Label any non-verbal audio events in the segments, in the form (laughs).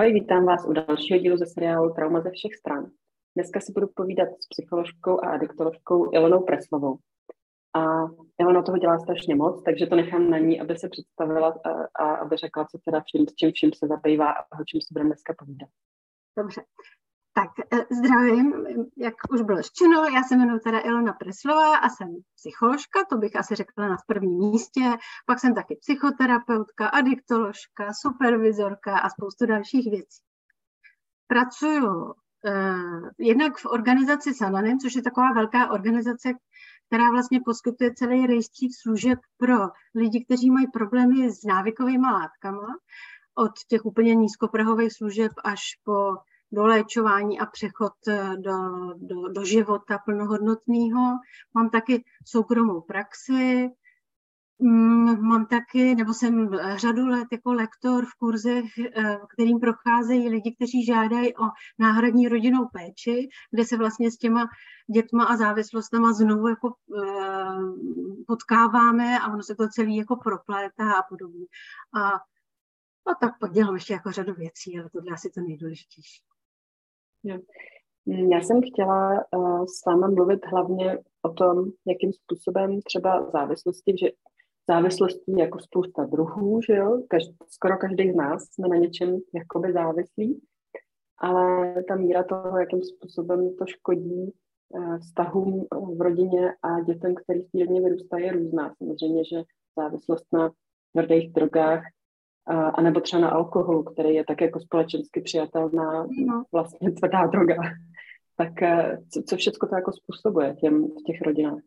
Ahoj, vítám vás u dalšího dílu ze seriálu Trauma ze všech stran. Dneska si budu povídat s psycholožkou a adiktoložkou Ilonou Preslovou. A Ilona toho dělá strašně moc, takže to nechám na ní, aby se představila a, a aby řekla, co teda vším, s čím vším se zabývá a o čem se budeme dneska povídat. Dobře. Tak eh, zdravím, jak už bylo řečeno, já se jmenuji teda Ilona Preslová a jsem psycholožka, to bych asi řekla na prvním místě, pak jsem taky psychoterapeutka, adiktoložka, supervizorka a spoustu dalších věcí. Pracuju eh, jednak v organizaci Sananem, což je taková velká organizace, která vlastně poskytuje celý rejstřík služeb pro lidi, kteří mají problémy s návykovými látkama, od těch úplně nízkoprahových služeb až po do léčování a přechod eh, do, do, do života plnohodnotného. Mám taky soukromou praxi, mm, mám taky, nebo jsem řadu let jako lektor v kurzech, eh, kterým procházejí lidi, kteří žádají o náhradní rodinnou péči, kde se vlastně s těma dětma a závislostama znovu jako eh, potkáváme a ono se to celý jako proplétá a podobně. A, a tak pak dělám ještě jako řadu věcí, ale tohle asi to nejdůležitější. Já jsem chtěla uh, s váma mluvit hlavně o tom, jakým způsobem třeba závislosti, že závislostí jako spousta druhů, že jo, Každ, skoro každý z nás jsme na něčem jakoby závislí, ale ta míra toho, jakým způsobem to škodí uh, vztahům v rodině a dětem, který v té rodině vyrůstají, je různá. Samozřejmě, že závislost na tvrdých drogách a nebo třeba na alkoholu, který je tak jako společensky přijatelná no. vlastně tvrdá droga. Tak eh, co, co všechno to jako způsobuje těm v těch rodinách?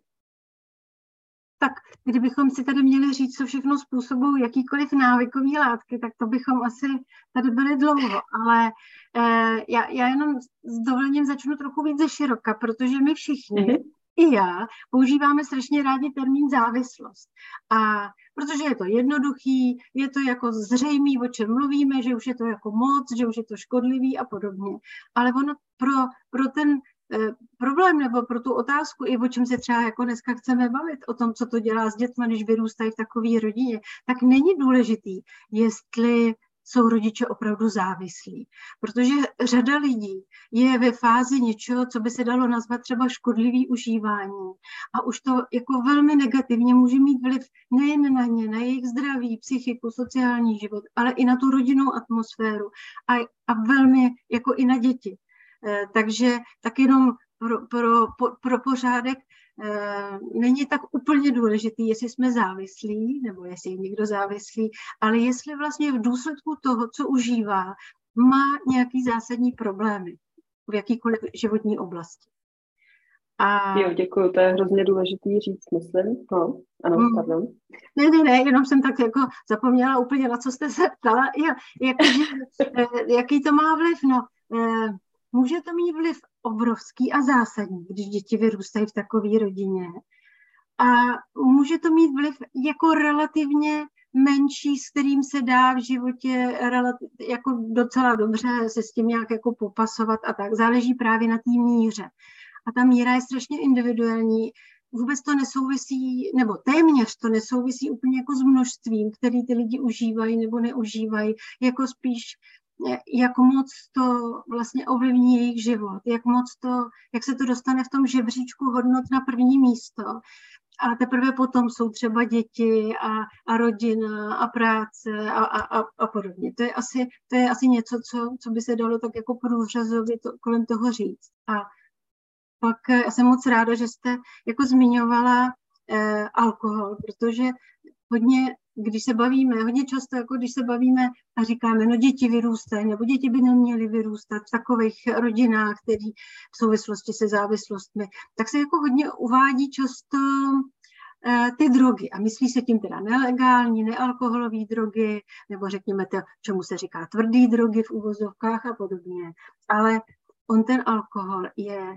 Tak kdybychom si tady měli říct, co všechno způsobují jakýkoliv návykové látky, tak to bychom asi tady byli dlouho. Ale eh, já, já jenom s dovolením začnu trochu víc ze široka, protože my všichni, mm-hmm. I já, používáme strašně rádi termín závislost. A protože je to jednoduchý, je to jako zřejmý, o čem mluvíme, že už je to jako moc, že už je to škodlivý a podobně. Ale ono pro, pro ten eh, problém nebo pro tu otázku, i o čem se třeba jako dneska chceme bavit, o tom, co to dělá s dětmi, když vyrůstají v takové rodině, tak není důležitý, jestli jsou rodiče opravdu závislí. Protože řada lidí je ve fázi něčeho, co by se dalo nazvat třeba škodlivý užívání. A už to jako velmi negativně může mít vliv nejen na ně, na jejich zdraví, psychiku, sociální život, ale i na tu rodinnou atmosféru a, a velmi jako i na děti. Eh, takže tak jenom pro, pro, pro pořádek není tak úplně důležitý, jestli jsme závislí, nebo jestli je někdo závislý, ale jestli vlastně v důsledku toho, co užívá, má nějaký zásadní problémy v jakýkoliv životní oblasti. A... Jo, děkuji, to je hrozně důležitý říct, myslím. No, ano, hmm. pardon. Ne, ne, ne, jenom jsem tak jako zapomněla úplně, na co jste se ptala. Jo, jak, (laughs) eh, jaký to má vliv? No, eh, může to mít vliv obrovský a zásadní, když děti vyrůstají v takové rodině. A může to mít vliv jako relativně menší, s kterým se dá v životě jako docela dobře se s tím nějak jako popasovat a tak. Záleží právě na té míře. A ta míra je strašně individuální. Vůbec to nesouvisí, nebo téměř to nesouvisí úplně jako s množstvím, který ty lidi užívají nebo neužívají, jako spíš jak moc to vlastně ovlivní jejich život, jak moc to, jak se to dostane v tom žebříčku hodnot na první místo. A teprve potom jsou třeba děti a, a rodina a práce a, a, a, a podobně. To je, asi, to je asi něco, co, co by se dalo tak jako průřezově to, kolem toho říct. A pak já jsem moc ráda, že jste jako zmiňovala eh, alkohol, protože hodně když se bavíme, hodně často, jako když se bavíme a říkáme, no děti vyrůstají, nebo děti by neměly vyrůstat v takových rodinách, které v souvislosti se závislostmi, tak se jako hodně uvádí často eh, ty drogy. A myslí se tím teda nelegální, nealkoholové drogy, nebo řekněme to, čemu se říká tvrdý drogy v uvozovkách a podobně. Ale on ten alkohol je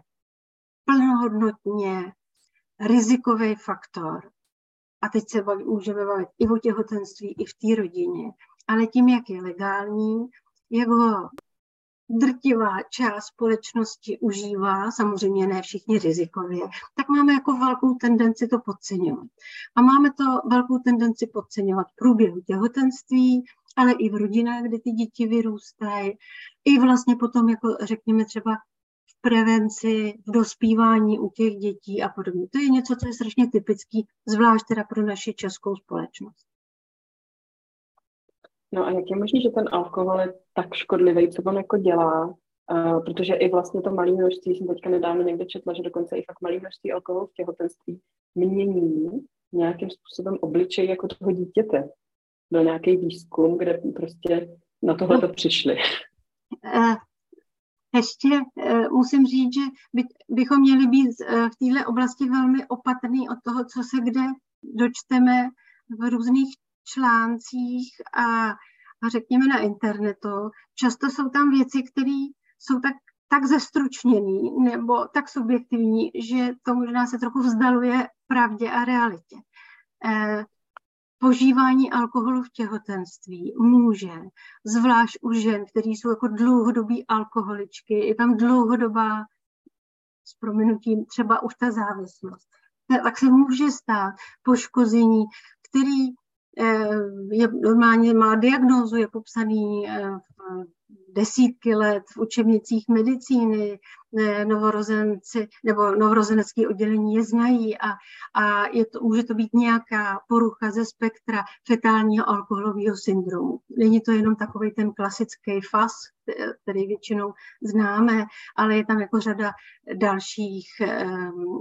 plnohodnotně rizikový faktor a teď se baví, můžeme bavit i o těhotenství, i v té rodině, ale tím, jak je legální, jak ho drtivá část společnosti užívá, samozřejmě ne všichni rizikově, tak máme jako velkou tendenci to podceňovat. A máme to velkou tendenci podceňovat v průběhu těhotenství ale i v rodinách, kde ty děti vyrůstají, i vlastně potom, jako řekněme třeba prevenci, v dospívání u těch dětí a podobně. To je něco, co je strašně typický, zvlášť teda pro naši českou společnost. No a jak je možné, že ten alkohol je tak škodlivý, co on jako dělá? Uh, protože i vlastně to malé množství, jsem teďka nedávno někde četla, že dokonce i fakt malé množství alkoholu v těhotenství mění nějakým způsobem obličej jako toho dítěte. Byl nějaký výzkum, kde prostě na tohle to přišli. Uh, ještě uh, musím říct, že by, bychom měli být uh, v této oblasti velmi opatrní od toho, co se kde dočteme v různých článcích a, a řekněme na internetu. Často jsou tam věci, které jsou tak, tak zestručněný nebo tak subjektivní, že to možná se trochu vzdaluje pravdě a realitě. Požívání alkoholu v těhotenství může, zvlášť u žen, které jsou jako dlouhodobí alkoholičky, je tam dlouhodobá s prominutím třeba už ta závislost, tak se může stát poškození, který je, normálně má diagnózu, je popsaný eh, v desítky let v učebnicích medicíny, eh, novorozenci nebo novorozenecké oddělení je znají a, a je to, může to být nějaká porucha ze spektra fetálního alkoholového syndromu. Není to jenom takový ten klasický FAS, který většinou známe, ale je tam jako řada dalších,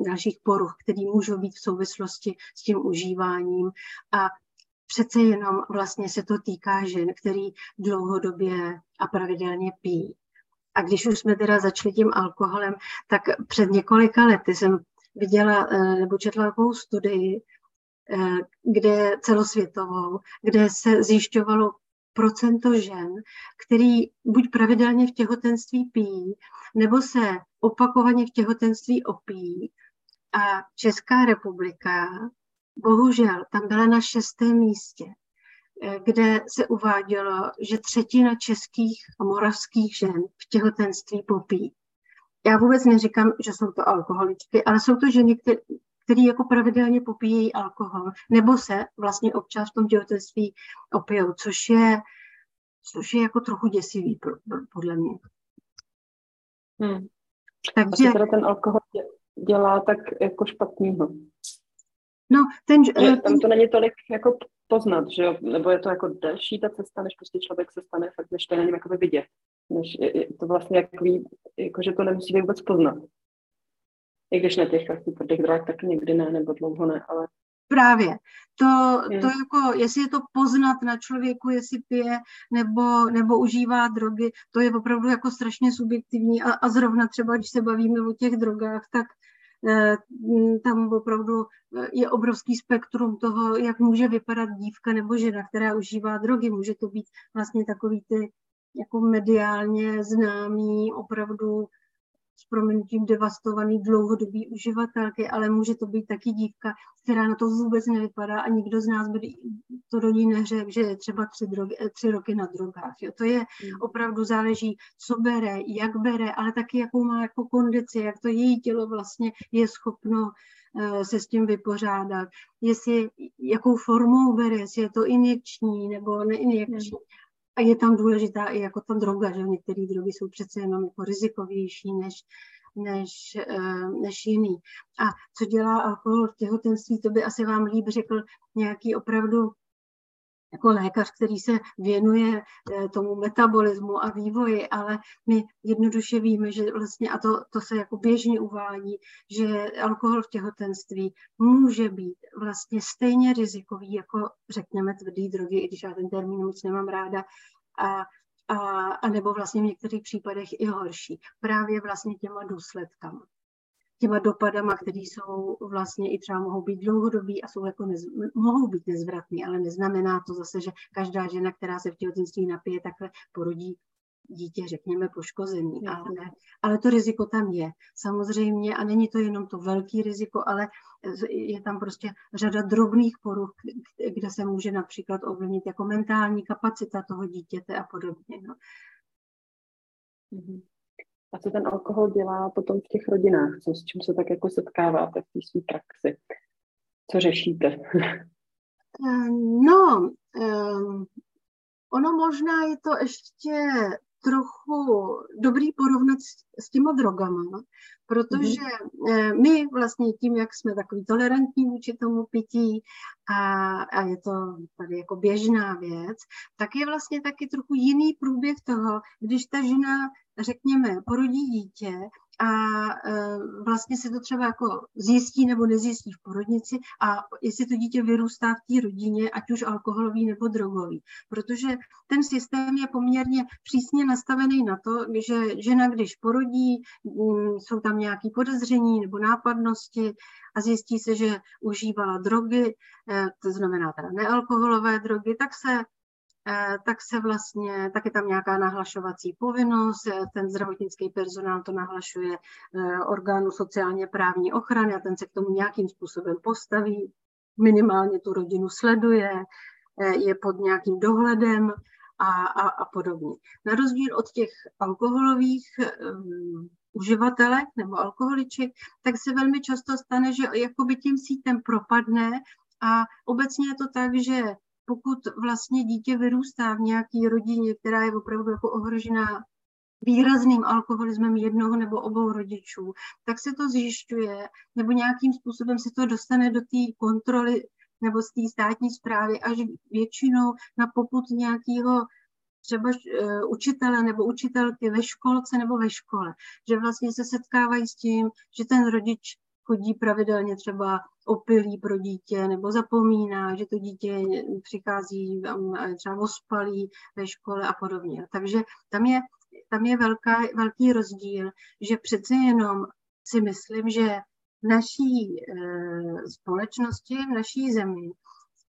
dalších poruch, které můžou být v souvislosti s tím užíváním a přece jenom vlastně se to týká žen, který dlouhodobě a pravidelně pijí. A když už jsme teda začali tím alkoholem, tak před několika lety jsem viděla eh, nebo četla takovou studii, eh, kde celosvětovou, kde se zjišťovalo procento žen, který buď pravidelně v těhotenství pijí, nebo se opakovaně v těhotenství opíjí. A Česká republika bohužel tam byla na šestém místě, eh, kde se uvádělo, že třetina českých a moravských žen v těhotenství popí. Já vůbec neříkám, že jsou to alkoholičky, ale jsou to ženy, které který jako pravidelně popíjejí alkohol, nebo se vlastně občas v tom těhotenství opijou, což je, což je jako trochu děsivý podle mě. Hmm. Takže... A teda ten alkohol dělá tak jako špatnýho? No, ten, že, ten, tam to není tolik jako poznat, že jo? Nebo je to jako delší ta cesta, než prostě člověk se stane fakt, než to není jakoby vidět. Než je, to vlastně jaký, jako, že to nemusí vůbec poznat. I když na těch asi tvrdých drogách taky někdy ne, nebo dlouho ne, ale Právě. To, to jako, jestli je to poznat na člověku, jestli pije nebo, nebo užívá drogy, to je opravdu jako strašně subjektivní a, a zrovna třeba, když se bavíme o těch drogách, tak Eh, tam opravdu eh, je obrovský spektrum toho, jak může vypadat dívka nebo žena, která užívá drogy. Může to být vlastně takový ty jako mediálně známý, opravdu s proměnutím devastovaný dlouhodobý uživatelky, ale může to být taky dívka, která na to vůbec nevypadá a nikdo z nás by to do ní neřekl, že je třeba tři, drogy, tři roky na drogách. Jo. To je hmm. opravdu záleží, co bere, jak bere, ale taky jakou má jako kondici, jak to její tělo vlastně je schopno eh, se s tím vypořádat, jestli jakou formou bere, jestli je to injekční nebo neinjekční. A je tam důležitá i jako ta droga, že některé drogy jsou přece jenom jako rizikovější než, než, eh, než jiný. A co dělá alkohol v těhotenství, to by asi vám líp řekl nějaký opravdu jako lékař, který se věnuje eh, tomu metabolismu a vývoji, ale my jednoduše víme, že vlastně, a to, to se jako běžně uvádí, že alkohol v těhotenství může být vlastně stejně rizikový jako, řekněme, tvrdý drogy, i když já ten termín moc nemám ráda, a, a, a nebo vlastně v některých případech i horší. Právě vlastně těma důsledkama těma dopadama, které jsou vlastně i třeba mohou být dlouhodobí a jsou jako nez, mohou být nezvratný, ale neznamená to zase, že každá žena, která se v těhotenství napije, takhle porodí dítě, řekněme, poškozený. Ale, ale to riziko tam je. Samozřejmě, a není to jenom to velký riziko, ale je tam prostě řada drobných poruch, kde se může například ovlivnit jako mentální kapacita toho dítěte a podobně. No. Mhm. A co ten alkohol dělá potom v těch rodinách? Co, s čím se tak jako setkáváte v té své praxi? Co řešíte? Eh, no, um, ono možná je to ještě trochu dobrý porovnat s, s těma drogama, protože mm-hmm. my vlastně tím, jak jsme takový tolerantní vůči tomu pití a, a je to tady jako běžná věc, tak je vlastně taky trochu jiný průběh toho, když ta žena, řekněme, porodí dítě a e, vlastně se to třeba jako zjistí nebo nezjistí v porodnici a jestli to dítě vyrůstá v té rodině, ať už alkoholový nebo drogový. Protože ten systém je poměrně přísně nastavený na to, že žena, když porodí, mm, jsou tam nějaké podezření nebo nápadnosti a zjistí se, že užívala drogy, e, to znamená teda nealkoholové drogy, tak se tak se vlastně, tak je tam nějaká nahlašovací povinnost, eh, ten zdravotnický personál to nahlašuje eh, orgánu sociálně právní ochrany a ten se k tomu nějakým způsobem postaví, minimálně tu rodinu sleduje, je pod nějakým dohledem a, a, a podobně. Na rozdíl od těch alkoholových um, uživatelek nebo alkoholiček, tak se velmi často stane, že jakoby tím sítem propadne a obecně je to tak, že pokud vlastně dítě vyrůstá v nějaké rodině, která je opravdu jako ohrožená výrazným alkoholismem jednoho nebo obou rodičů, tak se to zjišťuje, nebo nějakým způsobem se to dostane do té kontroly nebo z té státní zprávy až většinou na poput nějakého třeba uh, učitele nebo učitelky ve školce nebo ve škole, že vlastně se setkávají s tím, že ten rodič chodí pravidelně třeba opilý pro dítě nebo zapomíná, že to dítě přichází třeba ospalý ve škole a podobně. Takže tam je, tam je velká, velký rozdíl, že přece jenom si myslím, že v naší e, společnosti, v naší zemi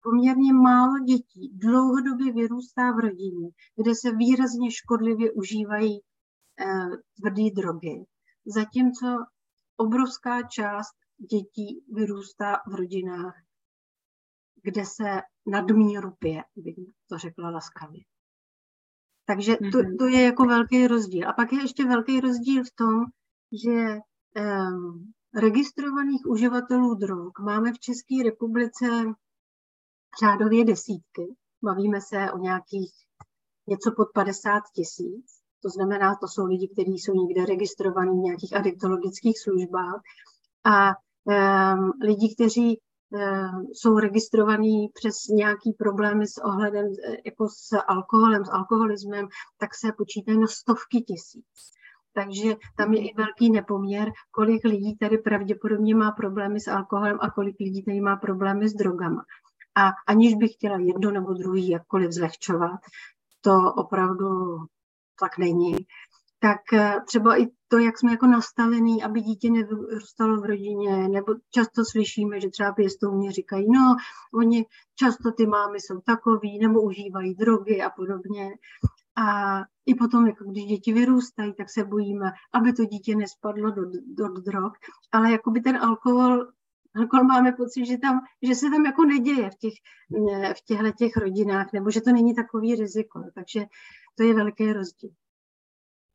poměrně málo dětí dlouhodobě vyrůstá v rodině, kde se výrazně škodlivě užívají e, tvrdé drogy. Zatímco obrovská část dětí vyrůstá v rodinách, kde se nadmíru pije, bych to řekla laskavě. Takže to, mhm. to je jako velký rozdíl. A pak je ještě velký rozdíl v tom, že um, registrovaných uživatelů drog máme v České republice řádově desítky. Bavíme se o nějakých něco pod 50 tisíc. To znamená, to jsou lidi, kteří jsou někde registrovaní v nějakých adiktologických službách. A um, lidi, kteří um, jsou registrovaní přes nějaký problémy s ohledem e, jako s alkoholem, s alkoholismem, tak se počítají na stovky tisíc. Takže tam je i velký nepoměr, kolik lidí tady pravděpodobně má problémy s alkoholem a kolik lidí tady má problémy s drogama. A aniž bych chtěla jedno nebo druhý jakkoliv zlehčovat, to opravdu tak není, tak eh, třeba i to, jak jsme jako nastavení, aby dítě nevyrůstalo v rodině, nebo často slyšíme, že třeba pěstouni říkají, no, oni často ty mámy jsou takový, nebo užívají drogy a podobně. A i potom, jako když děti vyrůstají, tak se bojíme, aby to dítě nespadlo do, do drog, ale jako by ten alkohol alkohol máme pocit, že, tam, že se tam jako neděje v, těch, v těchto těch rodinách, nebo že to není takový riziko. Takže to je velký rozdíl.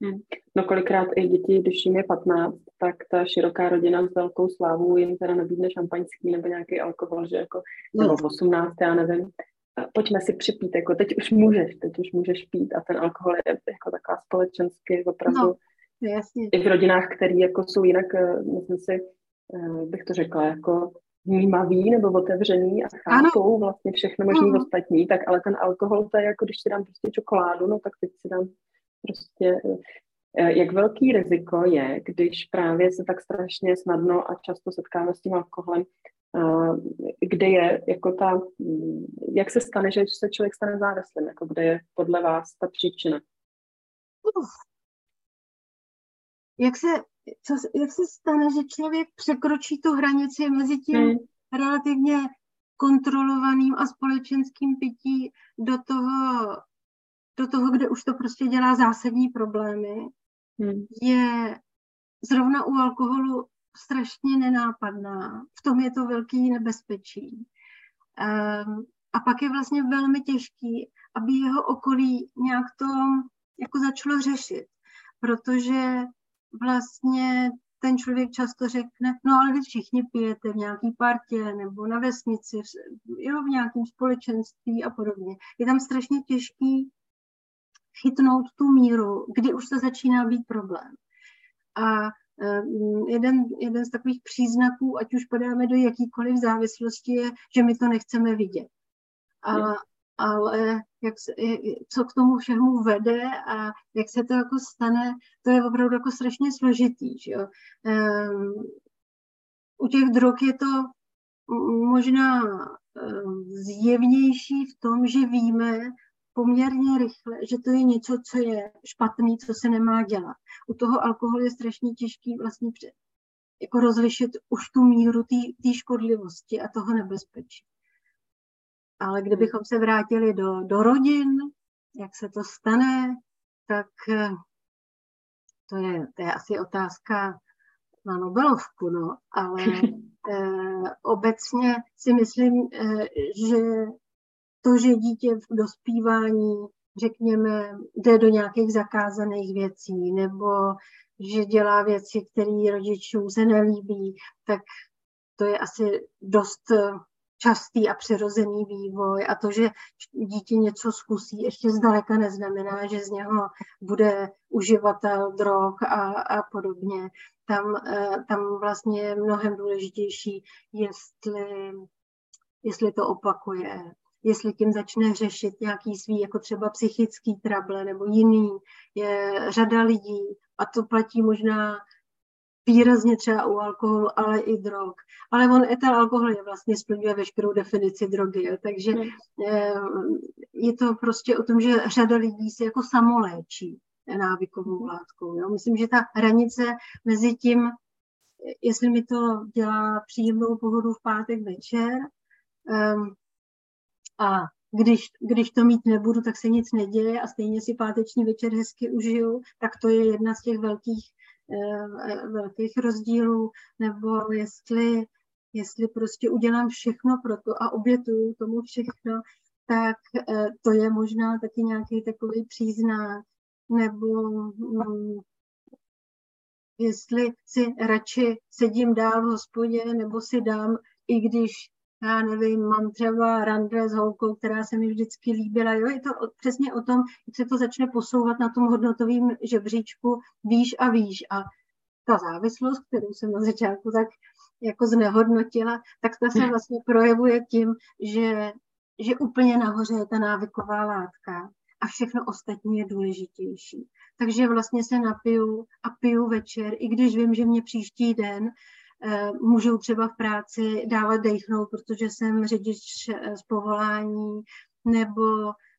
Hmm. No kolikrát i děti, když jim je 15, tak ta široká rodina s velkou slávou jim teda nabídne šampaňský nebo nějaký alkohol, že jako no. nebo 18, já nevím. Pojďme si připít, jako teď už můžeš, teď už můžeš pít a ten alkohol je jako taková společensky opravdu no, jasně. i v rodinách, které jako jsou jinak, eh, myslím si, eh, bych to řekla, jako vnímaví nebo otevřený a chápou ano. vlastně všechno možný no. ostatní, tak ale ten alkohol, to je jako když si dám prostě čokoládu, no tak teď si dám prostě eh, jak velký riziko je, když právě se tak strašně snadno a často setkáme s tím alkoholem, eh, kde je jako ta, mm, jak se stane, že se člověk stane závislým, jako kde je podle vás ta příčina? Uf. Jak se, co, jak se stane, že člověk překročí tu hranici mezi tím hmm. relativně kontrolovaným a společenským pití do toho do toho, kde už to prostě dělá zásadní problémy, hmm. je zrovna u alkoholu strašně nenápadná. V tom je to velký nebezpečí. Um, a pak je vlastně velmi těžký, aby jeho okolí nějak to jako začalo řešit, protože vlastně ten člověk často řekne, no ale vy všichni pijete v nějaký partě nebo na vesnici, jo, v nějakém společenství a podobně. Je tam strašně těžký chytnout tu míru, kdy už to začíná být problém. A eh, jeden, jeden z takových příznaků, ať už podáme do jakýkoliv závislosti, je, že my to nechceme vidět. A, ale jak se, co k tomu všemu vede a jak se to jako stane, to je opravdu jako strašně složitý. Že jo? Um, u těch drog je to možná um, zjevnější v tom, že víme poměrně rychle, že to je něco, co je špatný, co se nemá dělat. U toho alkoholu je strašně těžký vlastně jako rozlišit už tu míru té škodlivosti a toho nebezpečí. Ale kdybychom se vrátili do, do rodin, jak se to stane, tak eh, to je, to je asi otázka na Nobelovku, no, ale (laughs) eh, obecně si myslím, eh, že to, že dítě v dospívání, řekněme, jde do nějakých zakázaných věcí, nebo že dělá věci, které rodičům se nelíbí, tak to je asi dost častý a přirozený vývoj a to, že dítě něco zkusí, ještě zdaleka neznamená, že z něho bude uživatel drog a, a podobně. Tam, eh, tam vlastně je mnohem důležitější, jestli, jestli to opakuje, jestli tím začne řešit nějaký svý, jako třeba psychický trable nebo jiný. Je řada lidí, a to platí možná výrazně třeba u alkoholu, ale i drog. Ale on etyl alkohol je vlastně splňuje veškerou definici drogy, jo. takže hmm. eh, je to prostě o tom, že řada lidí se jako samoléčí návykovou látkou. Jo. Myslím, že ta hranice mezi tím, jestli mi to dělá příjemnou pohodu v pátek večer um, a když, když to mít nebudu, tak se nic neděje a stejně si páteční večer hezky užiju, tak to je jedna z těch velkých velkých rozdílů, nebo jestli, jestli prostě udělám všechno pro to a obětuju tomu všechno, tak eh, to je možná taky nějaký takový příznak, nebo um, jestli si radši sedím dál v hospodě, nebo si dám, i když já nevím, mám třeba rande s holkou, která se mi vždycky líbila. Jo, je to přesně o tom, jak se to začne posouvat na tom hodnotovém žebříčku výš a výš. A ta závislost, kterou jsem na začátku tak jako znehodnotila, tak ta se vlastně projevuje tím, že, že úplně nahoře je ta návyková látka a všechno ostatní je důležitější. Takže vlastně se napiju a piju večer, i když vím, že mě příští den můžou třeba v práci dále dechnout, protože jsem řidič eh, z povolání, nebo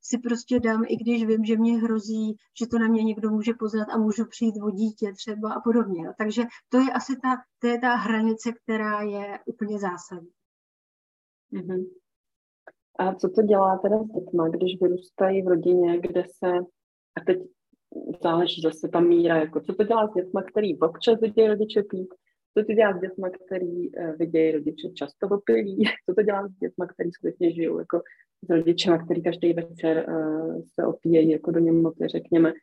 si prostě dám, i když vím, že mě hrozí, že to na mě někdo může poznat a můžu přijít o dítě třeba a podobně. Takže to je asi ta, to je ta hranice, která je úplně zásadní. Mm-hmm. A co to dělá teda s dětma, když vyrůstají v rodině, kde se, a teď záleží zase ta míra, jako co to dělá s dětma, který občas vidějí rodiče pít, co to dělá s dětma, který uh, vidějí rodiče často opilí? (laughs) Co to dělá s dětma, který skutečně žijou jako s rodičema, který každý večer uh, se opíjejí jako do němoty, řekněme.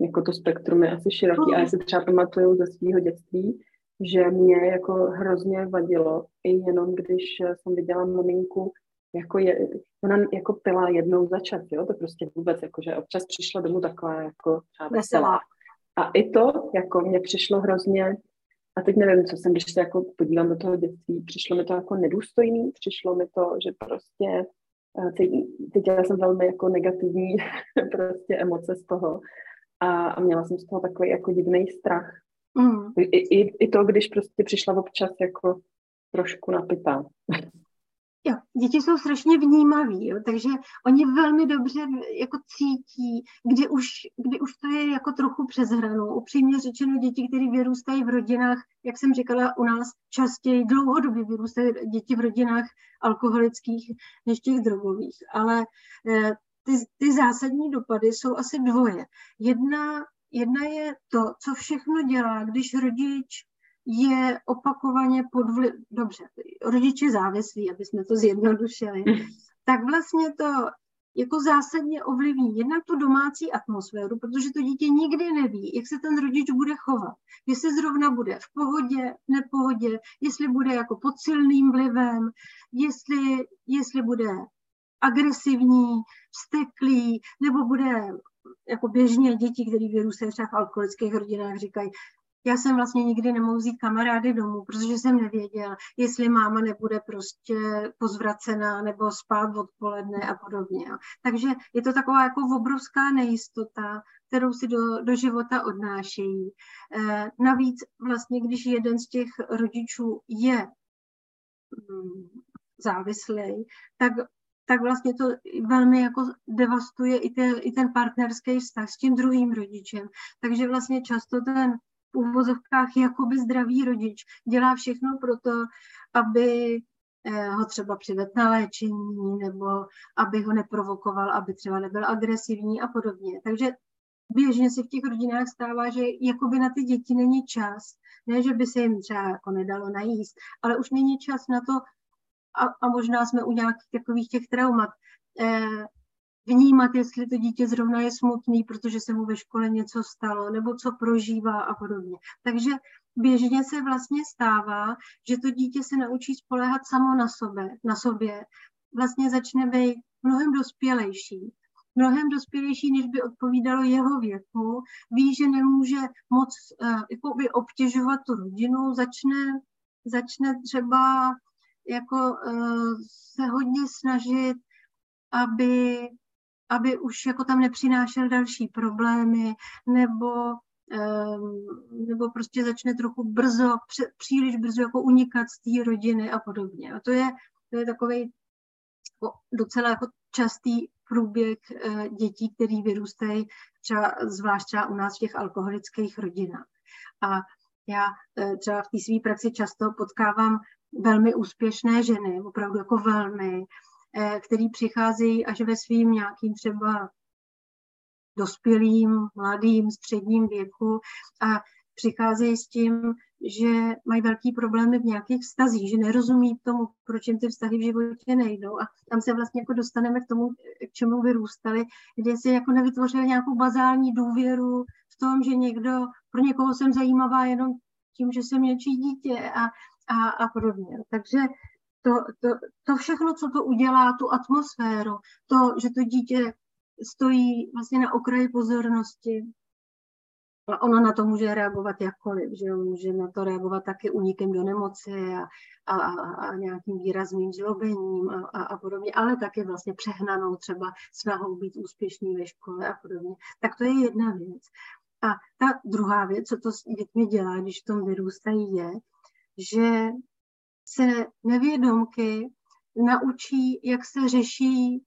Jako to spektrum je asi široký. A já si třeba pamatuju ze svého dětství, že mě jako hrozně vadilo, i jenom když jsem viděla maminku, jako je, ona jako pila jednou za čas, jo, to prostě vůbec, jako, že občas přišla domů taková jako třeba veselá. A i to, jako mě přišlo hrozně a teď nevím, co jsem, když se jako podívám do toho dětství, přišlo mi to jako nedůstojný, přišlo mi to, že prostě eh, teď, teď já jsem velmi jako negativní (laughs) prostě emoce z toho a, a měla jsem z toho takový jako divný strach. Mm. I, i, I to, když prostě přišla občas jako trošku napitá. (laughs) Jo, děti jsou strašně vnímaví, jo, takže oni velmi dobře jako cítí, kdy už, kdy už to je jako trochu přes hranu. Upřímně řečeno, děti, které vyrůstají v rodinách, jak jsem říkala, u nás častěji dlouhodobě vyrůstají děti v rodinách alkoholických než těch drogových. Ale eh, ty, ty zásadní dopady jsou asi dvoje. Jedna, jedna je to, co všechno dělá, když rodič je opakovaně pod vliv, dobře, rodiče závislí, aby jsme to zjednodušili, tak vlastně to jako zásadně ovlivní jednak tu domácí atmosféru, protože to dítě nikdy neví, jak se ten rodič bude chovat. Jestli zrovna bude v pohodě, nepohodě, jestli bude jako pod silným vlivem, jestli, jestli bude agresivní, vzteklý, nebo bude jako běžně děti, které vyrůstají třeba v alkoholických rodinách, říkají, já jsem vlastně nikdy nemohl vzít kamarády domů, protože jsem nevěděl, jestli máma nebude prostě pozvracená nebo spát odpoledne a podobně. Takže je to taková jako obrovská nejistota, kterou si do, do života odnášejí. E, navíc vlastně, když jeden z těch rodičů je mm, závislý, tak tak vlastně to velmi jako devastuje i, te, i ten partnerský vztah s tím druhým rodičem. Takže vlastně často ten v úvozovkách jakoby zdravý rodič dělá všechno pro to, aby eh, ho třeba přived na léčení nebo aby ho neprovokoval, aby třeba nebyl agresivní a podobně. Takže běžně se v těch rodinách stává, že jakoby na ty děti není čas. Ne, že by se jim třeba jako nedalo najíst, ale už není čas na to, a, a možná jsme u nějakých takových těch traumat, eh, vnímat, jestli to dítě zrovna je smutný, protože se mu ve škole něco stalo, nebo co prožívá a podobně. Takže běžně se vlastně stává, že to dítě se naučí spolehat samo na, sobě, na sobě. Vlastně začne být mnohem dospělejší. Mnohem dospělejší, než by odpovídalo jeho věku. Ví, že nemůže moc uh, obtěžovat tu rodinu, začne, začne třeba jako uh, se hodně snažit, aby aby už jako tam nepřinášel další problémy, nebo, um, nebo prostě začne trochu brzo, příliš brzo jako unikat z té rodiny a podobně. A to je, to je takový docela jako častý průběh uh, dětí, který vyrůstají třeba, zvlášť třeba u nás v těch alkoholických rodinách. A já uh, třeba v té své praxi často potkávám velmi úspěšné ženy, opravdu jako velmi, Eh, který přicházejí až ve svým nějakým třeba dospělým, mladým, středním věku a přicházejí s tím, že mají velký problémy v nějakých vztazích, že nerozumí tomu, proč jim ty vztahy v životě nejdou. A tam se vlastně jako dostaneme k tomu, k čemu vyrůstali, kde si jako nevytvořili nějakou bazální důvěru v tom, že někdo, pro někoho jsem zajímavá jenom tím, že jsem něčí dítě a, a, a podobně. Takže to, to, to všechno, co to udělá, tu atmosféru, to, že to dítě stojí vlastně na okraji pozornosti, a ono na to může reagovat jakkoliv, že jo? může na to reagovat taky unikem do nemoci a, a, a, nějakým výrazným zlobením a, a, a podobně, ale taky vlastně přehnanou třeba snahou být úspěšný ve škole a podobně. Tak to je jedna věc. A ta druhá věc, co to s dětmi dělá, když v tom vyrůstají, je, že se nevědomky naučí, jak se řeší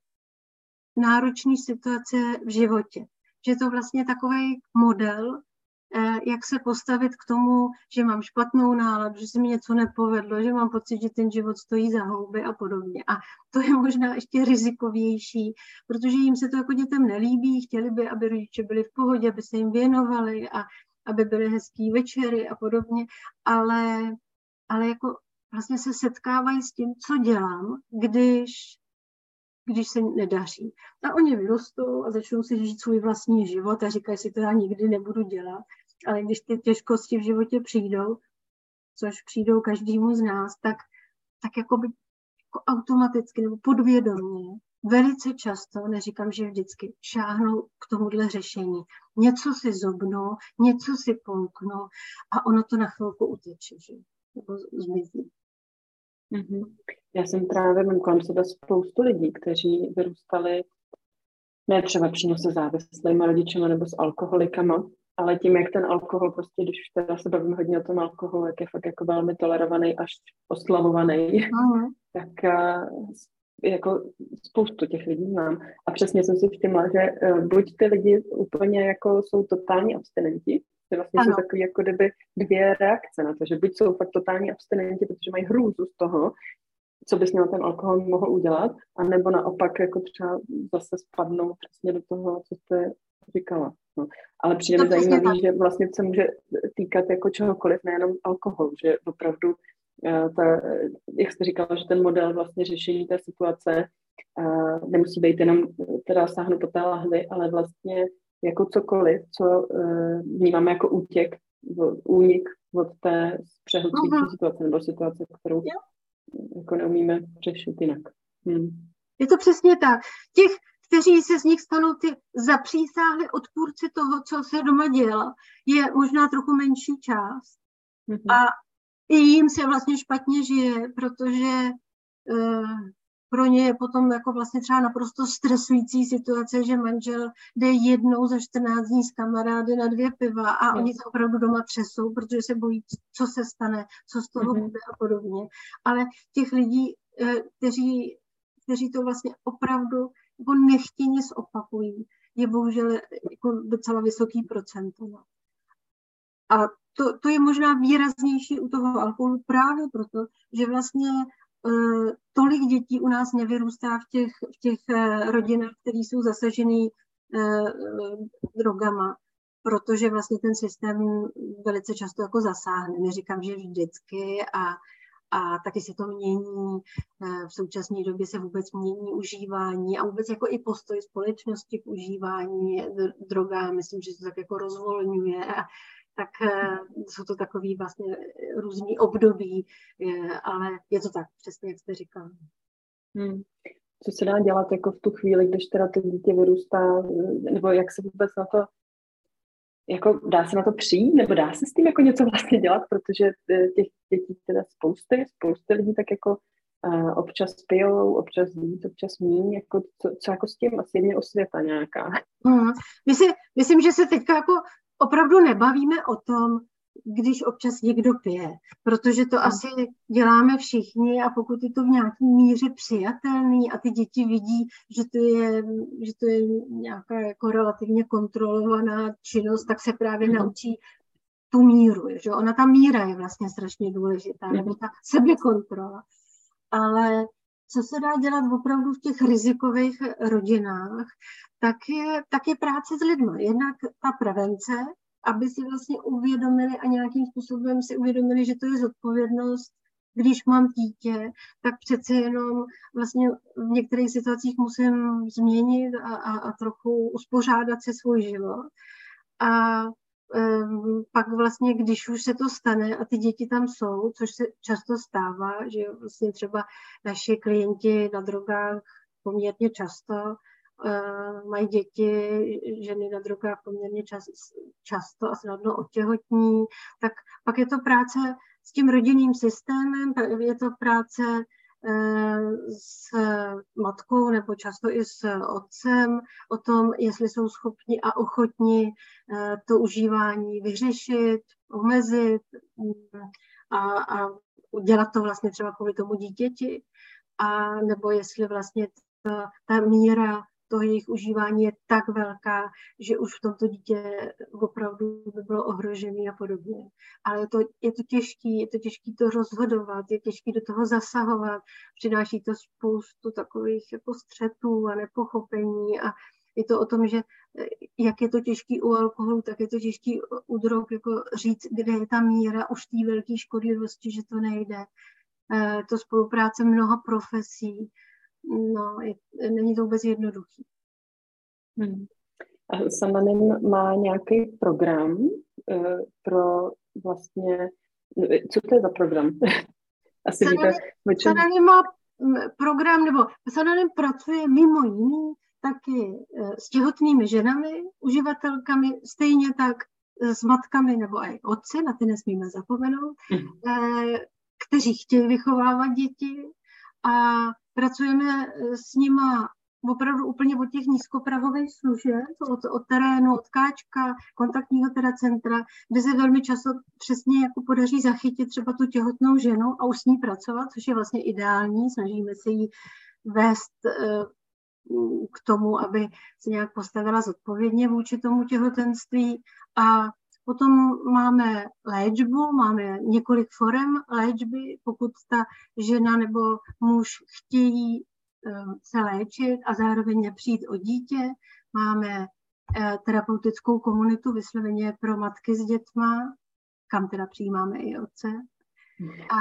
náročné situace v životě. Že to vlastně takový model, eh, jak se postavit k tomu, že mám špatnou náladu, že se mi něco nepovedlo, že mám pocit, že ten život stojí za houby a podobně. A to je možná ještě rizikovější, protože jim se to jako dětem nelíbí, chtěli by, aby rodiče byli v pohodě, aby se jim věnovali a aby byly hezký večery a podobně, ale, ale jako vlastně se setkávají s tím, co dělám, když, když se nedaří. A oni vyrostou a začnou si žít svůj vlastní život a říkají si, to já nikdy nebudu dělat. Ale když ty těžkosti v životě přijdou, což přijdou každému z nás, tak, tak jako by jako automaticky nebo podvědomě velice často, neříkám, že vždycky, šáhnou k tomuhle řešení. Něco si zobnu, něco si pouknu a ono to na chvilku uteče, že? nebo zmizí. Mm-hmm. Já jsem právě mám kolem sebe spoustu lidí, kteří vyrůstali ne třeba přímo se závislými rodičema nebo s alkoholikama, ale tím, jak ten alkohol prostě, když už teda se bavíme hodně o tom alkoholu, jak je fakt jako velmi tolerovaný až oslavovaný, mm-hmm. tak uh, jako spoustu těch lidí znám. A přesně jsem si všimla, že uh, buď ty lidi úplně jako jsou totální abstinenti, že vlastně ano. jsou takové jako kdyby dvě reakce na to, že buď jsou fakt totální abstinenti, protože mají hrůzu z toho, co bys měl ten alkohol mohl udělat, anebo naopak jako třeba zase spadnou přesně do toho, co jste říkala. No. Ale přijde mi zajímavý, že vlastně se může týkat jako čehokoliv, nejenom alkohol, že opravdu eh, ta, jak jste říkala, že ten model vlastně řešení té situace uh, nemusí být jenom teda sáhnout po té lahvi, ale vlastně jako cokoliv, co uh, vnímáme jako útěk, únik od té přehlcující uh-huh. situace nebo situace, kterou jo. jako neumíme řešit jinak. Hmm. Je to přesně tak. Těch, kteří se z nich stanou ty zapřísáhli odpůrci toho, co se doma dělá, je možná trochu menší část. Mm-hmm. A i jim se vlastně špatně žije, protože uh, pro ně je potom jako vlastně třeba naprosto stresující situace, že manžel jde jednou za 14 dní s kamarády na dvě piva a oni se opravdu doma třesou, protože se bojí, co se stane, co z toho mm-hmm. bude a podobně. Ale těch lidí, uh, kteří, kteří to vlastně opravdu jako nechtěně zopakují, je bohužel jako docela vysoký procent. No. A to, to je možná výraznější u toho alkoholu právě proto, že vlastně tolik dětí u nás nevyrůstá v těch, v těch uh, rodinách, které jsou zasažený uh, drogama, protože vlastně ten systém velice často jako zasáhne. Neříkám, že vždycky a a taky se to mění. Eh, v současné době se vůbec mění užívání a vůbec jako i postoj společnosti k užívání drogám. Myslím, že se to tak jako rozvolňuje. A tak eh, jsou to takový vlastně různý období, eh, ale je to tak, přesně jak jste říkal. Hmm. Co se dá dělat jako v tu chvíli, když teda to dítě vyrůstá, nebo jak se vůbec na to jako dá se na to přijít, nebo dá se s tím jako něco vlastně dělat, protože eh, těch dětí teda spousty, spousty lidí tak jako uh, občas pijou, občas víc, občas méně, jako co, co jako s tím asi jedně osvěta nějaká. Hmm. Myslím, myslím, že se teďka jako opravdu nebavíme o tom, když občas někdo pije, protože to hmm. asi děláme všichni a pokud je to v nějaké míře přijatelný a ty děti vidí, že to je, že to je nějaká jako relativně kontrolovaná činnost, tak se právě hmm. naučí tu míru. Že? Ona ta míra je vlastně strašně důležitá, nebo ta sebekontrola. Ale co se dá dělat opravdu v těch rizikových rodinách, tak je, tak je práce s lidmi. Jednak ta prevence, aby si vlastně uvědomili a nějakým způsobem si uvědomili, že to je zodpovědnost, když mám dítě, tak přece jenom vlastně v některých situacích musím změnit a, a, a trochu uspořádat si svůj život. A pak vlastně, když už se to stane a ty děti tam jsou, což se často stává, že vlastně třeba naši klienti na drogách poměrně často uh, mají děti, ženy na drogách poměrně čas, často a snadno otěhotní, tak pak je to práce s tím rodinným systémem, je to práce s matkou nebo často i s otcem o tom, jestli jsou schopni a ochotni uh, to užívání vyřešit, omezit a, a udělat to vlastně třeba kvůli tomu dítěti, a nebo jestli vlastně ta, ta míra to jejich užívání je tak velká, že už v tomto dítě opravdu by bylo ohrožené a podobně. Ale je to, je to těžké, je to těžké to rozhodovat, je těžké do toho zasahovat, přináší to spoustu takových jako střetů a nepochopení a je to o tom, že eh, jak je to těžký u alkoholu, tak je to těžký u drog, jako říct, kde je ta míra už té velké škodlivosti, že to nejde. Eh, to spolupráce mnoha profesí, no, je, není to vůbec jednoduchý. Hmm. A Samanin má nějaký program uh, pro vlastně, co to je za program? (laughs) Asi Sananin, víte, Sananin má mm, program, nebo Sananin pracuje mimo jiný taky eh, s těhotnými ženami, uživatelkami, stejně tak s matkami nebo i otci, na ty nesmíme zapomenout, mm. kteří chtějí vychovávat děti a pracujeme eh, s nima opravdu úplně od těch nízkoprahových služeb, od, od terénu, od káčka, kontaktního teda centra, kde se velmi často přesně jako podaří zachytit třeba tu těhotnou ženu a už s ní pracovat, což je vlastně ideální. Snažíme se jí vést eh, k tomu, aby se nějak postavila zodpovědně vůči tomu těhotenství a Potom máme léčbu, máme několik forem léčby, pokud ta žena nebo muž chtějí eh, se léčit a zároveň nepřijít o dítě. Máme eh, terapeutickou komunitu vysloveně pro matky s dětma, kam teda přijímáme i otce. A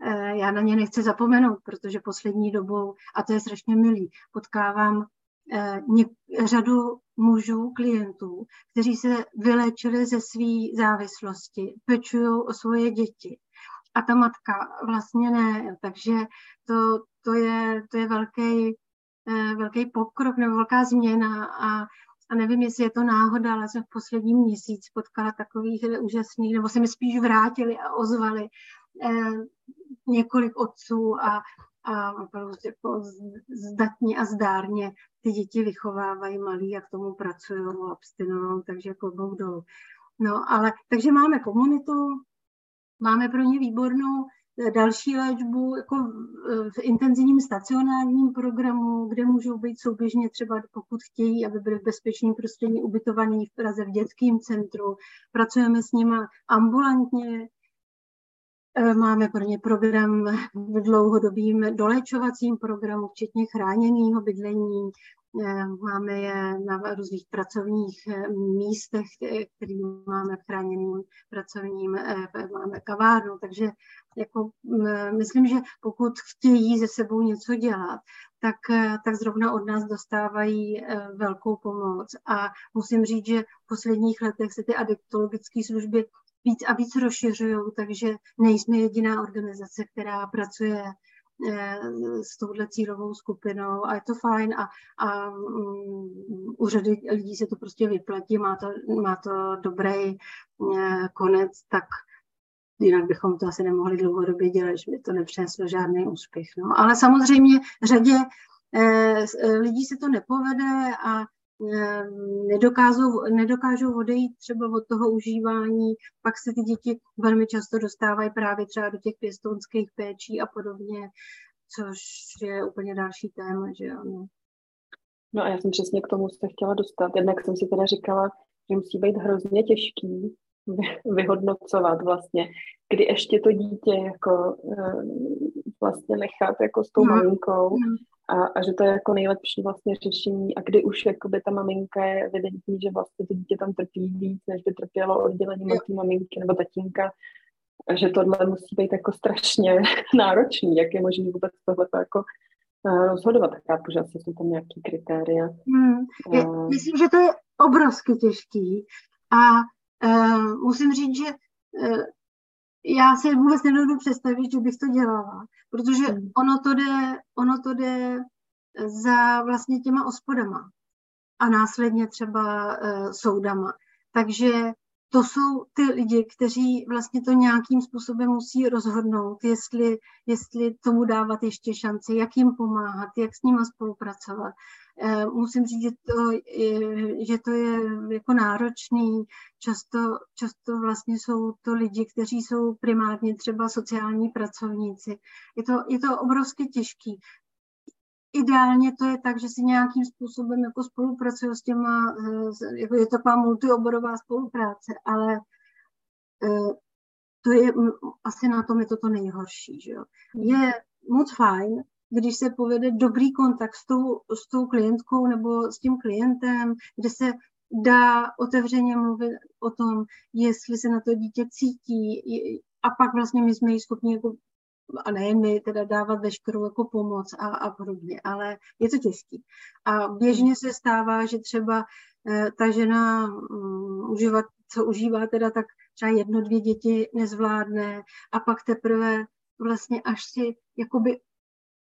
e, já na ně nechci zapomenout, protože poslední dobou, a to je strašně milý, potkávám řadu mužů, klientů, kteří se vylečili ze své závislosti, pečují o svoje děti. A ta matka vlastně ne, takže to, to, je, to je velký, e, velký pokrok nebo velká změna a a nevím, jestli je to náhoda, ale jsem v posledním měsíc potkala takových úžasných, nebo se mi spíš vrátili a ozvali eh, několik otců a, a prostě jako zdatně a zdárně ty děti vychovávají malí a k tomu pracují, abstinují, takže jako dolů. No, ale takže máme komunitu, máme pro ně výbornou další léčbu jako v intenzivním stacionárním programu, kde můžou být souběžně třeba, pokud chtějí, aby byli v bezpečném prostředí ubytovaní v Praze v dětském centru. Pracujeme s nimi ambulantně, e, Máme pro ně program v dlouhodobým doléčovacím programu, včetně chráněného bydlení, Eh, máme je na různých pracovních eh, místech, eh, které máme v chráněným pracovním, máme kavárnu, takže jako, myslím, že pokud chtějí ze sebou něco dělat, tak, tak zrovna od nás dostávají velkou pomoc. A musím říct, že v posledních letech se ty adiktologické služby víc a víc rozšiřují, takže nejsme jediná organizace, která pracuje Eh, s touhle cílovou skupinou a je to fajn a, a um, u řady lidí se to prostě vyplatí, má to, má to dobrý uh, konec, tak jinak bychom to asi nemohli dlouhodobě dělat, že by to nepřineslo žádný úspěch. No. Ale samozřejmě řadě uh, lidí se to nepovede a nedokážou, nedokážou odejít třeba od toho užívání, pak se ty děti velmi často dostávají právě třeba do těch pěstounských péčí a podobně, což je úplně další téma, že ano. No a já jsem přesně k tomu se chtěla dostat. Jednak jsem si teda říkala, že musí být hrozně těžký vyhodnocovat vlastně, kdy ještě to dítě jako ehm, vlastně nechat jako s tou no. maminkou no a, a že to je jako nejlepší vlastně řešení a kdy už jakoby ta maminka je evidentní, že vlastně to dítě tam trpí víc, než by trpělo oddělení od té maminky nebo tatínka, a že tohle musí být jako strašně (laughs) náročný, jak je možné vůbec tohle jako uh, rozhodovat. Chápu, že asi jsou tam nějaké kritéria. Hmm. Je, uh, myslím, že to je obrovsky těžký a musím říct, že uh, já si vůbec nedovedu představit, že bych to dělala, protože hmm. ono to jde, ono to jde za vlastně těma ospodama a následně třeba uh, soudama. Takže to jsou ty lidi, kteří vlastně to nějakým způsobem musí rozhodnout, jestli, jestli tomu dávat ještě šanci, jak jim pomáhat, jak s nimi spolupracovat. Eh, musím říct, že to, je, že to je jako náročný. Často, často vlastně jsou to lidi, kteří jsou primárně třeba sociální pracovníci. Je to, je to obrovsky těžký. Ideálně to je tak, že si nějakým způsobem jako spolupracuje s těma, eh, jako je to taková multioborová spolupráce, ale eh, to je asi na tom je to to nejhorší. Že jo. Je moc fajn, když se povede dobrý kontakt s tou, s tou klientkou nebo s tím klientem, kde se dá otevřeně mluvit o tom, jestli se na to dítě cítí a pak vlastně my jsme jí schopni jako a nejen my teda dávat veškerou jako pomoc a, a podobně, ale je to těžký. A běžně se stává, že třeba eh, ta žena um, užívat, co užívá teda, tak třeba jedno, dvě děti nezvládne a pak teprve vlastně až si jakoby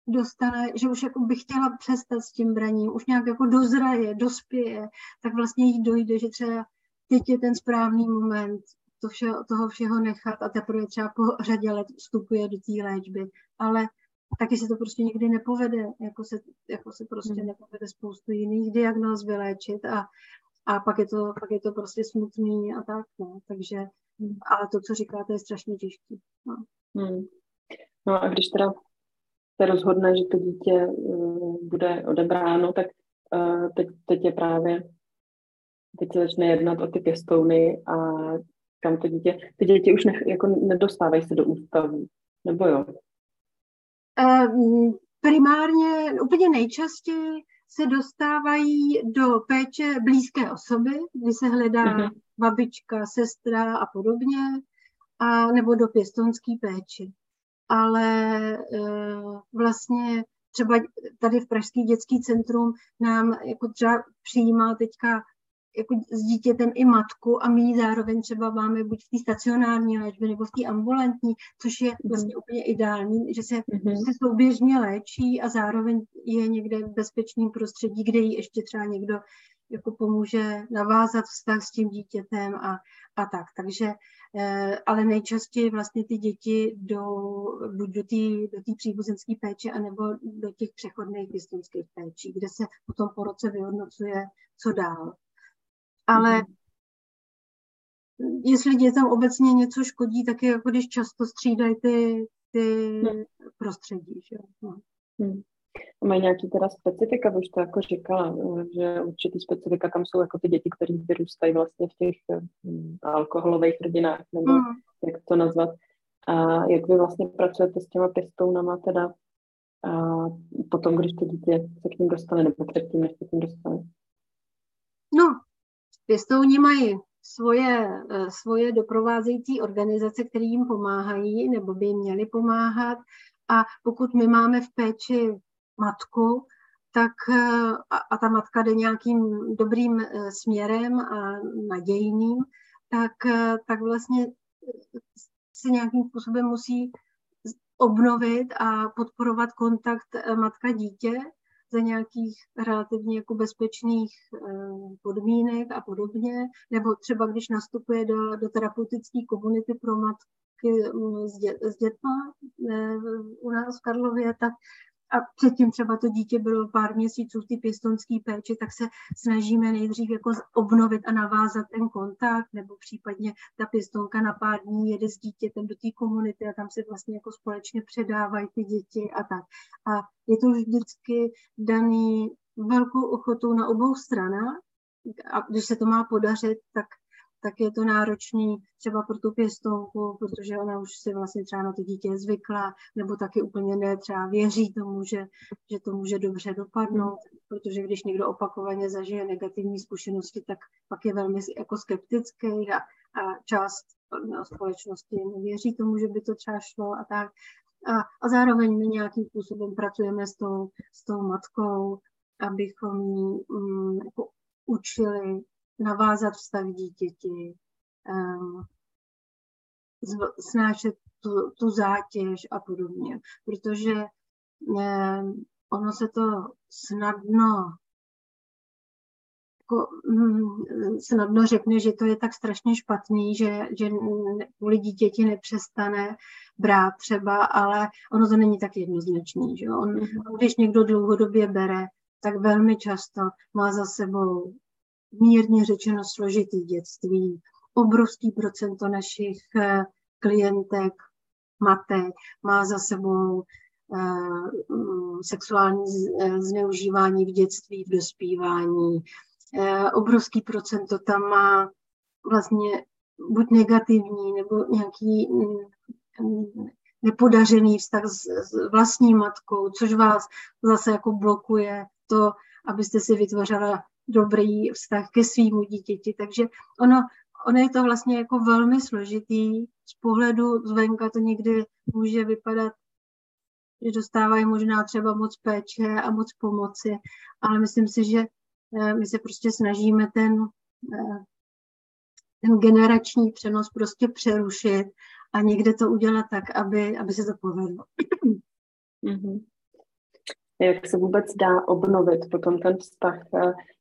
dostane, že už jako by chtěla přestat s tím braním, už nějak jako dozraje, dospěje, tak vlastně jí dojde, že třeba teď je ten správný moment to vše, toho všeho nechat a teprve třeba po řadě let vstupuje do té léčby. Ale taky se to prostě nikdy nepovede, jako se, jako se prostě hmm. nepovede spoustu jiných diagnóz vyléčit a, a pak, je to, pak je to prostě smutný a tak, no. Takže, hmm. ale to, co říkáte, je strašně těžké. No. Hmm. no a když teda se rozhodne, že to dítě uh, bude odebráno, tak uh, teď, teď je právě, teď se začne jednat o ty pěstouny a kam to dítě, ty děti už ne, jako nedostávají se do ústavu, nebo jo? Um, primárně, úplně nejčastěji se dostávají do péče blízké osoby, kdy se hledá uh-huh. babička, sestra a podobně. a nebo do pěstonské péči. Ale vlastně třeba tady v Pražský dětský centrum nám jako třeba přijímá teďka jako s dítětem i matku a my zároveň třeba máme buď v té stacionární léčbě nebo v té ambulantní, což je mhm. vlastně úplně ideální, že se, mm-hmm. se souběžně léčí a zároveň je někde v bezpečném prostředí, kde jí ještě třeba někdo jako pomůže navázat vztah s tím dítětem a, a tak. Takže, eh, ale nejčastěji vlastně ty děti jdou buď do té do příbuzenské péče, anebo do těch přechodných pěstounských péčí, kde se potom po roce vyhodnocuje, co dál. Ale jestli dětem obecně něco škodí, tak je jako když často střídají ty, ty hmm. prostředí. Že? No. Hmm. Mají nějaký teda specifika, už to jako říkala, že určitý specifika, tam jsou jako ty děti, které vyrůstají vlastně v těch um, alkoholových rodinách, nebo hmm. jak to nazvat. A jak vy vlastně pracujete s těma pěstounama teda a potom, když to dítě se k ním dostane, nebo předtím, než se k ním dostane? No, pěstouni mají svoje, eh, svoje doprovázející organizace, které jim pomáhají nebo by jim měly pomáhat. A pokud my máme v péči matku, tak eh, a, a ta matka jde nějakým dobrým eh, směrem a nadějným, tak, tak vlastně se nějakým způsobem musí obnovit a podporovat kontakt matka-dítě za nějakých relativně jako bezpečných eh, podmínek a podobně, nebo třeba když nastupuje do, do terapeutické komunity pro matky mm, s, dě, s dětma eh, u nás v Karlově, tak a předtím třeba to dítě bylo pár měsíců v té pěstonské péči, tak se snažíme nejdřív jako obnovit a navázat ten kontakt, nebo případně ta pěstonka na pár dní jede s dítětem do té komunity a tam se vlastně jako společně předávají ty děti a tak. A je to vždycky daný velkou ochotou na obou stranách, a když se to má podařit, tak tak je to náročný třeba pro tu pěstonku, protože ona už si vlastně třeba na to dítě zvykla, nebo taky úplně ne, třeba věří tomu, že, že to může dobře dopadnout, protože když někdo opakovaně zažije negativní zkušenosti, tak pak je velmi jako skeptický a, a část no, společnosti nevěří tomu, že by to třeba šlo a tak. A, a zároveň my nějakým způsobem pracujeme s tou, s tou matkou, abychom ji um, jako učili navázat vztah dítěti, um, snášet tu, tu zátěž a podobně. Protože um, ono se to snadno jako, um, snadno řekne, že to je tak strašně špatný, že, že kvůli dítěti nepřestane brát třeba, ale ono to není tak jednoznačný. Že? On, když někdo dlouhodobě bere, tak velmi často má za sebou mírně řečeno složitý dětství. Obrovský procento našich eh, klientek, matek má za sebou eh, sexuální eh, zneužívání v dětství, v dospívání. Obrovský procento tam má vlastně buď negativní nebo nějaký mm, nepodařený vztah s, s vlastní matkou, což vás zase jako blokuje to, abyste si vytvořila dobrý vztah ke svýmu dítěti. Takže ono, ono je to vlastně jako velmi složitý. Z pohledu zvenka to někdy může vypadat, že dostávají možná třeba moc péče a moc pomoci, ale myslím si, že eh, my se prostě snažíme ten, eh, ten generační přenos prostě přerušit a někde to udělat tak, aby, aby se to povedlo. Mm-hmm jak se vůbec dá obnovit potom ten vztah.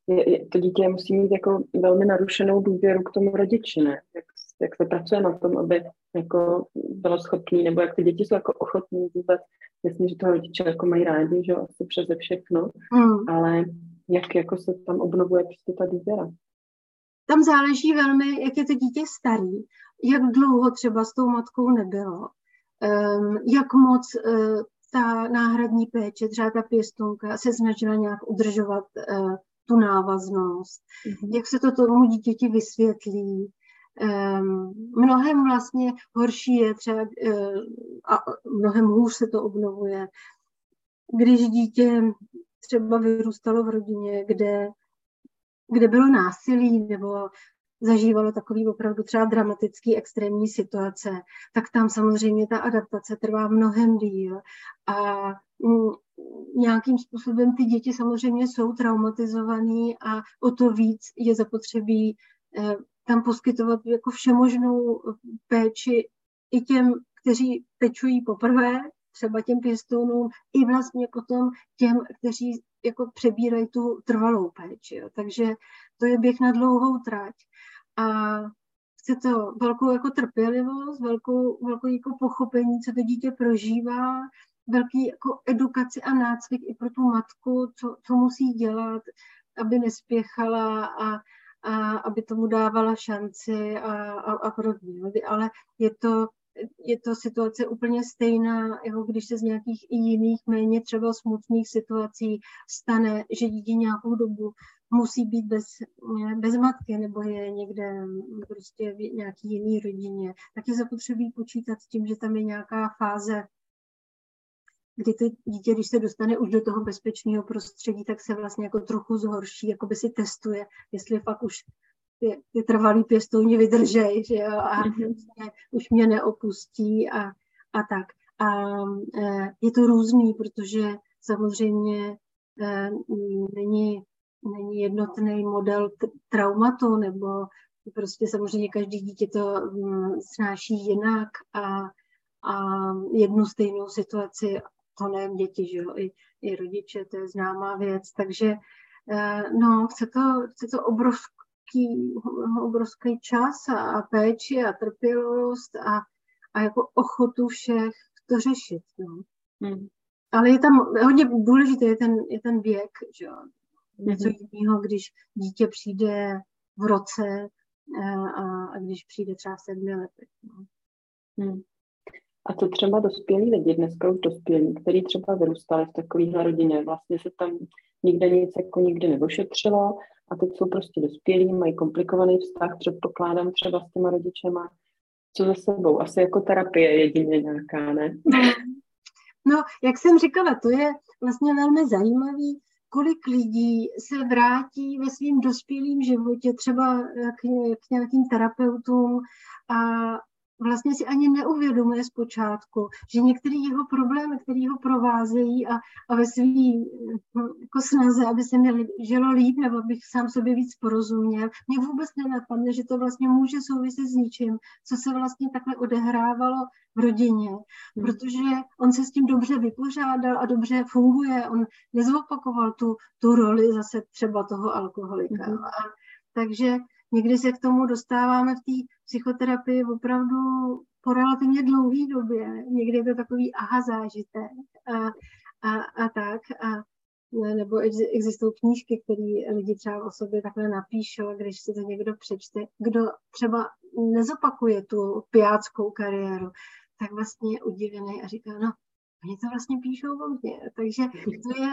Je, je, to dítě musí mít jako velmi narušenou důvěru k tomu rodiči, ne? Jak, jak se pracuje na tom, aby jako bylo schopný, nebo jak ty děti jsou jako ochotní vůbec, jasně, že toho rodiče jako mají rádi, že asi přeze všechno, hmm. ale jak jako se tam obnovuje prostě ta důvěra. Tam záleží velmi, jak je to dítě starý, jak dlouho třeba s tou matkou nebylo, um, jak moc uh, ta náhradní péče, třeba ta pěstonka, se snažila nějak udržovat uh, tu návaznost, mm-hmm. jak se to tomu dítěti vysvětlí. Um, mnohem vlastně horší je třeba, uh, a mnohem hůř se to obnovuje, když dítě třeba vyrůstalo v rodině, kde, kde bylo násilí nebo zažívalo takový opravdu třeba dramatický extrémní situace, tak tam samozřejmě ta adaptace trvá mnohem díl a mm, nějakým způsobem ty děti samozřejmě jsou traumatizovaný a o to víc je zapotřebí eh, tam poskytovat jako všemožnou péči i těm, kteří pečují poprvé, třeba těm pěstounům, i vlastně potom těm, kteří jako přebírají tu trvalou péči. Jo. Takže to je běh na dlouhou trať. A chce to velkou jako trpělivost, velkou, velkou jako pochopení, co to dítě prožívá, velký jako edukaci a nácvik i pro tu matku, co, co musí dělat, aby nespěchala a, a aby tomu dávala šanci a, a, a podobně. Ale je to, je to situace úplně stejná, jako když se z nějakých i jiných méně třeba smutných situací stane, že dítě nějakou dobu musí být bez, bez matky nebo je někde prostě v nějaký jiný rodině, tak je zapotřebí počítat s tím, že tam je nějaká fáze kdy to dítě, když se dostane už do toho bezpečného prostředí, tak se vlastně jako trochu zhorší, jako by si testuje, jestli fakt už ty, ty trvalý pěstouni vydržej, že jo, a mm-hmm. mě, už mě neopustí a, a tak. A e, je to různý, protože samozřejmě e, není, není jednotný model t- traumatu, nebo prostě samozřejmě každý dítě to m, snáší jinak a, a jednu stejnou situaci to nejen děti, že jo, i, i rodiče, to je známá věc, takže e, no, chce to, chce to obrovský obrovský, obrovský čas a, a péči a trpělivost a, a jako ochotu všech to řešit. No. Hmm. Ale je tam hodně důležité je ten, je ten věk, že jo. Něco hmm. jiného, když dítě přijde v roce eh, a, a když přijde třeba v sedmi letech. No. Hmm. A co třeba dospělí lidi, dneska už dospělí, kteří třeba vyrůstali v takovéhle rodině, vlastně se tam nikde nic jako nikdy neošetřilo a teď jsou prostě dospělí, mají komplikovaný vztah, předpokládám třeba s těma rodičema, co za sebou, asi jako terapie jedině nějaká, ne? (laughs) No, jak jsem říkala, to je vlastně velmi zajímavý, kolik lidí se vrátí ve svém dospělém životě třeba k, k nějakým terapeutům a vlastně si ani neuvědomuje zpočátku, že některé jeho problémy, které ho provázejí a, a ve své hm, jako snaze, aby se mi žilo líp nebo abych sám sobě víc porozuměl, mě vůbec nenapadne, že to vlastně může souviset s ničím, co se vlastně takhle odehrávalo v rodině, hmm. protože on se s tím dobře vypořádal a dobře funguje, on nezvopakoval tu, tu roli zase třeba toho alkoholika. Hmm. A, takže Někdy se k tomu dostáváme v té psychoterapii opravdu po relativně dlouhé době. Někdy je to takový aha zážitek a, a, a tak. A, nebo existují knížky, které lidi třeba o sobě takhle napíšou, když si to někdo přečte, kdo třeba nezopakuje tu pijáckou kariéru, tak vlastně je udivený a říká, no, oni to vlastně píšou o mně. Takže to je,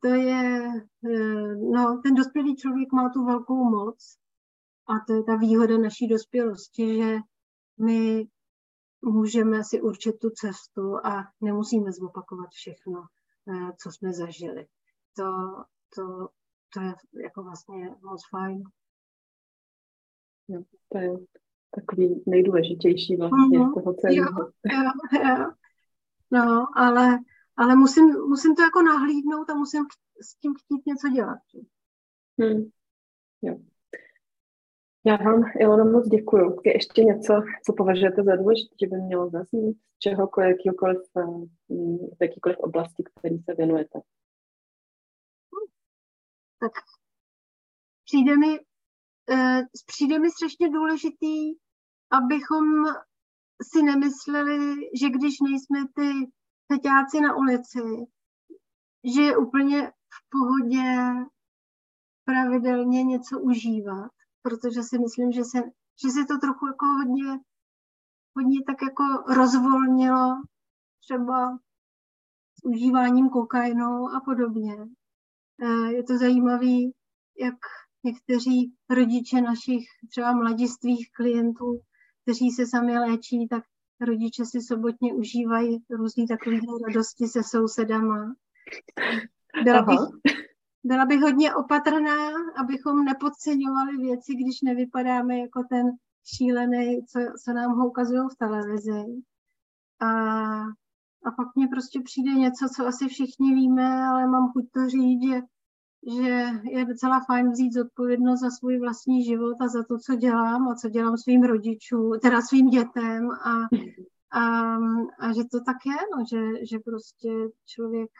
to je, eh, no, ten dospělý člověk má tu velkou moc a to je ta výhoda naší dospělosti, že my můžeme si určit tu cestu a nemusíme zopakovat všechno, eh, co jsme zažili. To, to, to je jako vlastně moc fajn. To je takový nejdůležitější vlastně mm-hmm. toho celého. Jo, jo, jo. No, ale, ale musím, musím to jako nahlídnout a musím s tím chtít něco dělat. Hmm. Jo. Já vám, Ilona, moc děkuju. Je ještě něco, co považujete za důležité, že by mělo zaznít z čehokoliv, jakýkoliv, eh, jakýkoliv oblasti, který se věnujete? Tak přijde mi, eh, přijde mi strašně důležitý, abychom si nemysleli, že když nejsme ty peťáci na ulici, že je úplně v pohodě pravidelně něco užívat protože si myslím, že se, že se to trochu jako hodně, hodně tak jako rozvolnilo třeba s užíváním kokainu a podobně. Eh, je to zajímavé, jak někteří rodiče našich třeba mladistvých klientů, kteří se sami léčí, tak rodiče si sobotně užívají různé takové radosti se sousedama. Byla bych, byla bych hodně opatrná, abychom nepodceňovali věci, když nevypadáme jako ten šílený, co, co nám ho ukazují v televizi. A, a pak mně prostě přijde něco, co asi všichni víme, ale mám chuť to říct, že, že je docela fajn vzít zodpovědnost za svůj vlastní život a za to, co dělám a co dělám svým rodičům, teda svým dětem a, a, a že to tak je, no, že, že prostě člověk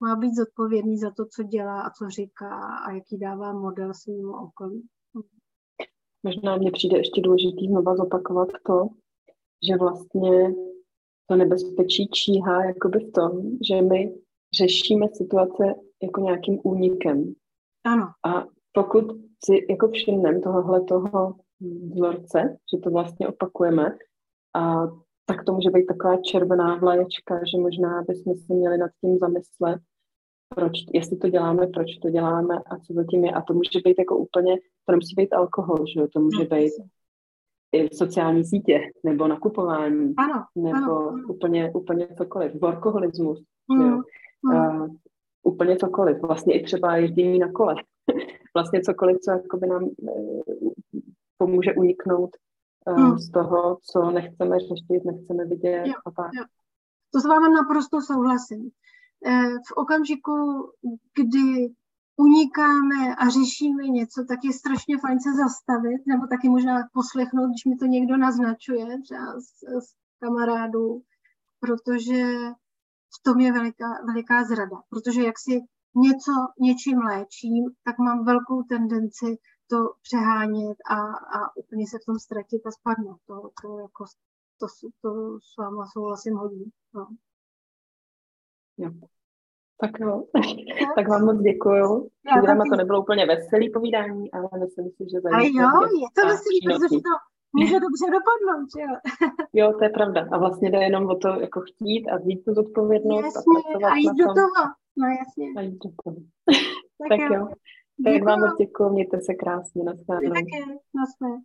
má být zodpovědný za to, co dělá a co říká a jaký dává model svým okolí. Možná mně přijde ještě důležitý znova zopakovat to, že vlastně to nebezpečí číhá jakoby v tom, že my řešíme situace jako nějakým únikem. Ano. A pokud si jako všimneme tohohle toho vzorce, že to vlastně opakujeme, a tak to může být taková červená vlaječka, že možná bychom se měli nad tím zamyslet, proč, jestli to děláme, proč to děláme a co zatím je. A to může být jako úplně, to nemusí být alkohol, že to může no, být i sociální sítě, nebo nakupování, ano, nebo ano, úplně, úplně cokoliv, workoholismus, mm, jo? Mm. Uh, úplně cokoliv, vlastně i třeba ježdění na kole, (laughs) vlastně cokoliv, co jakoby nám uh, pomůže uniknout uh, mm. z toho, co nechceme řešit, nechceme vidět jo, a tak. Jo. To s vámi naprosto souhlasím. Eh, v okamžiku, kdy unikáme a řešíme něco, tak je strašně fajn se zastavit, nebo taky možná poslechnout, když mi to někdo naznačuje, třeba z, z kamarádů, protože v tom je veliká, veliká zrada. Protože jak si něco něčím léčím, tak mám velkou tendenci to přehánět a, a úplně se v tom ztratit a spadnout. To, to, jako, to, to s váma souhlasím hodně. No. Jo. Tak jo, (laughs) tak vám moc děkuju. Drama to nebylo úplně veselý povídání, ale myslím si, že zajímavé. A jo, je to veselý, protože to může dobře dopadnout, že jo? (laughs) jo, to je pravda. A vlastně jde jenom o to jako chtít a vzít tu zodpovědnost jasně, a, a jít do toho. No jasně. A jít do toho. tak, tak jo. jo. Tak vám moc děkuju, mějte se krásně, naschledanou. Také, naschledanou.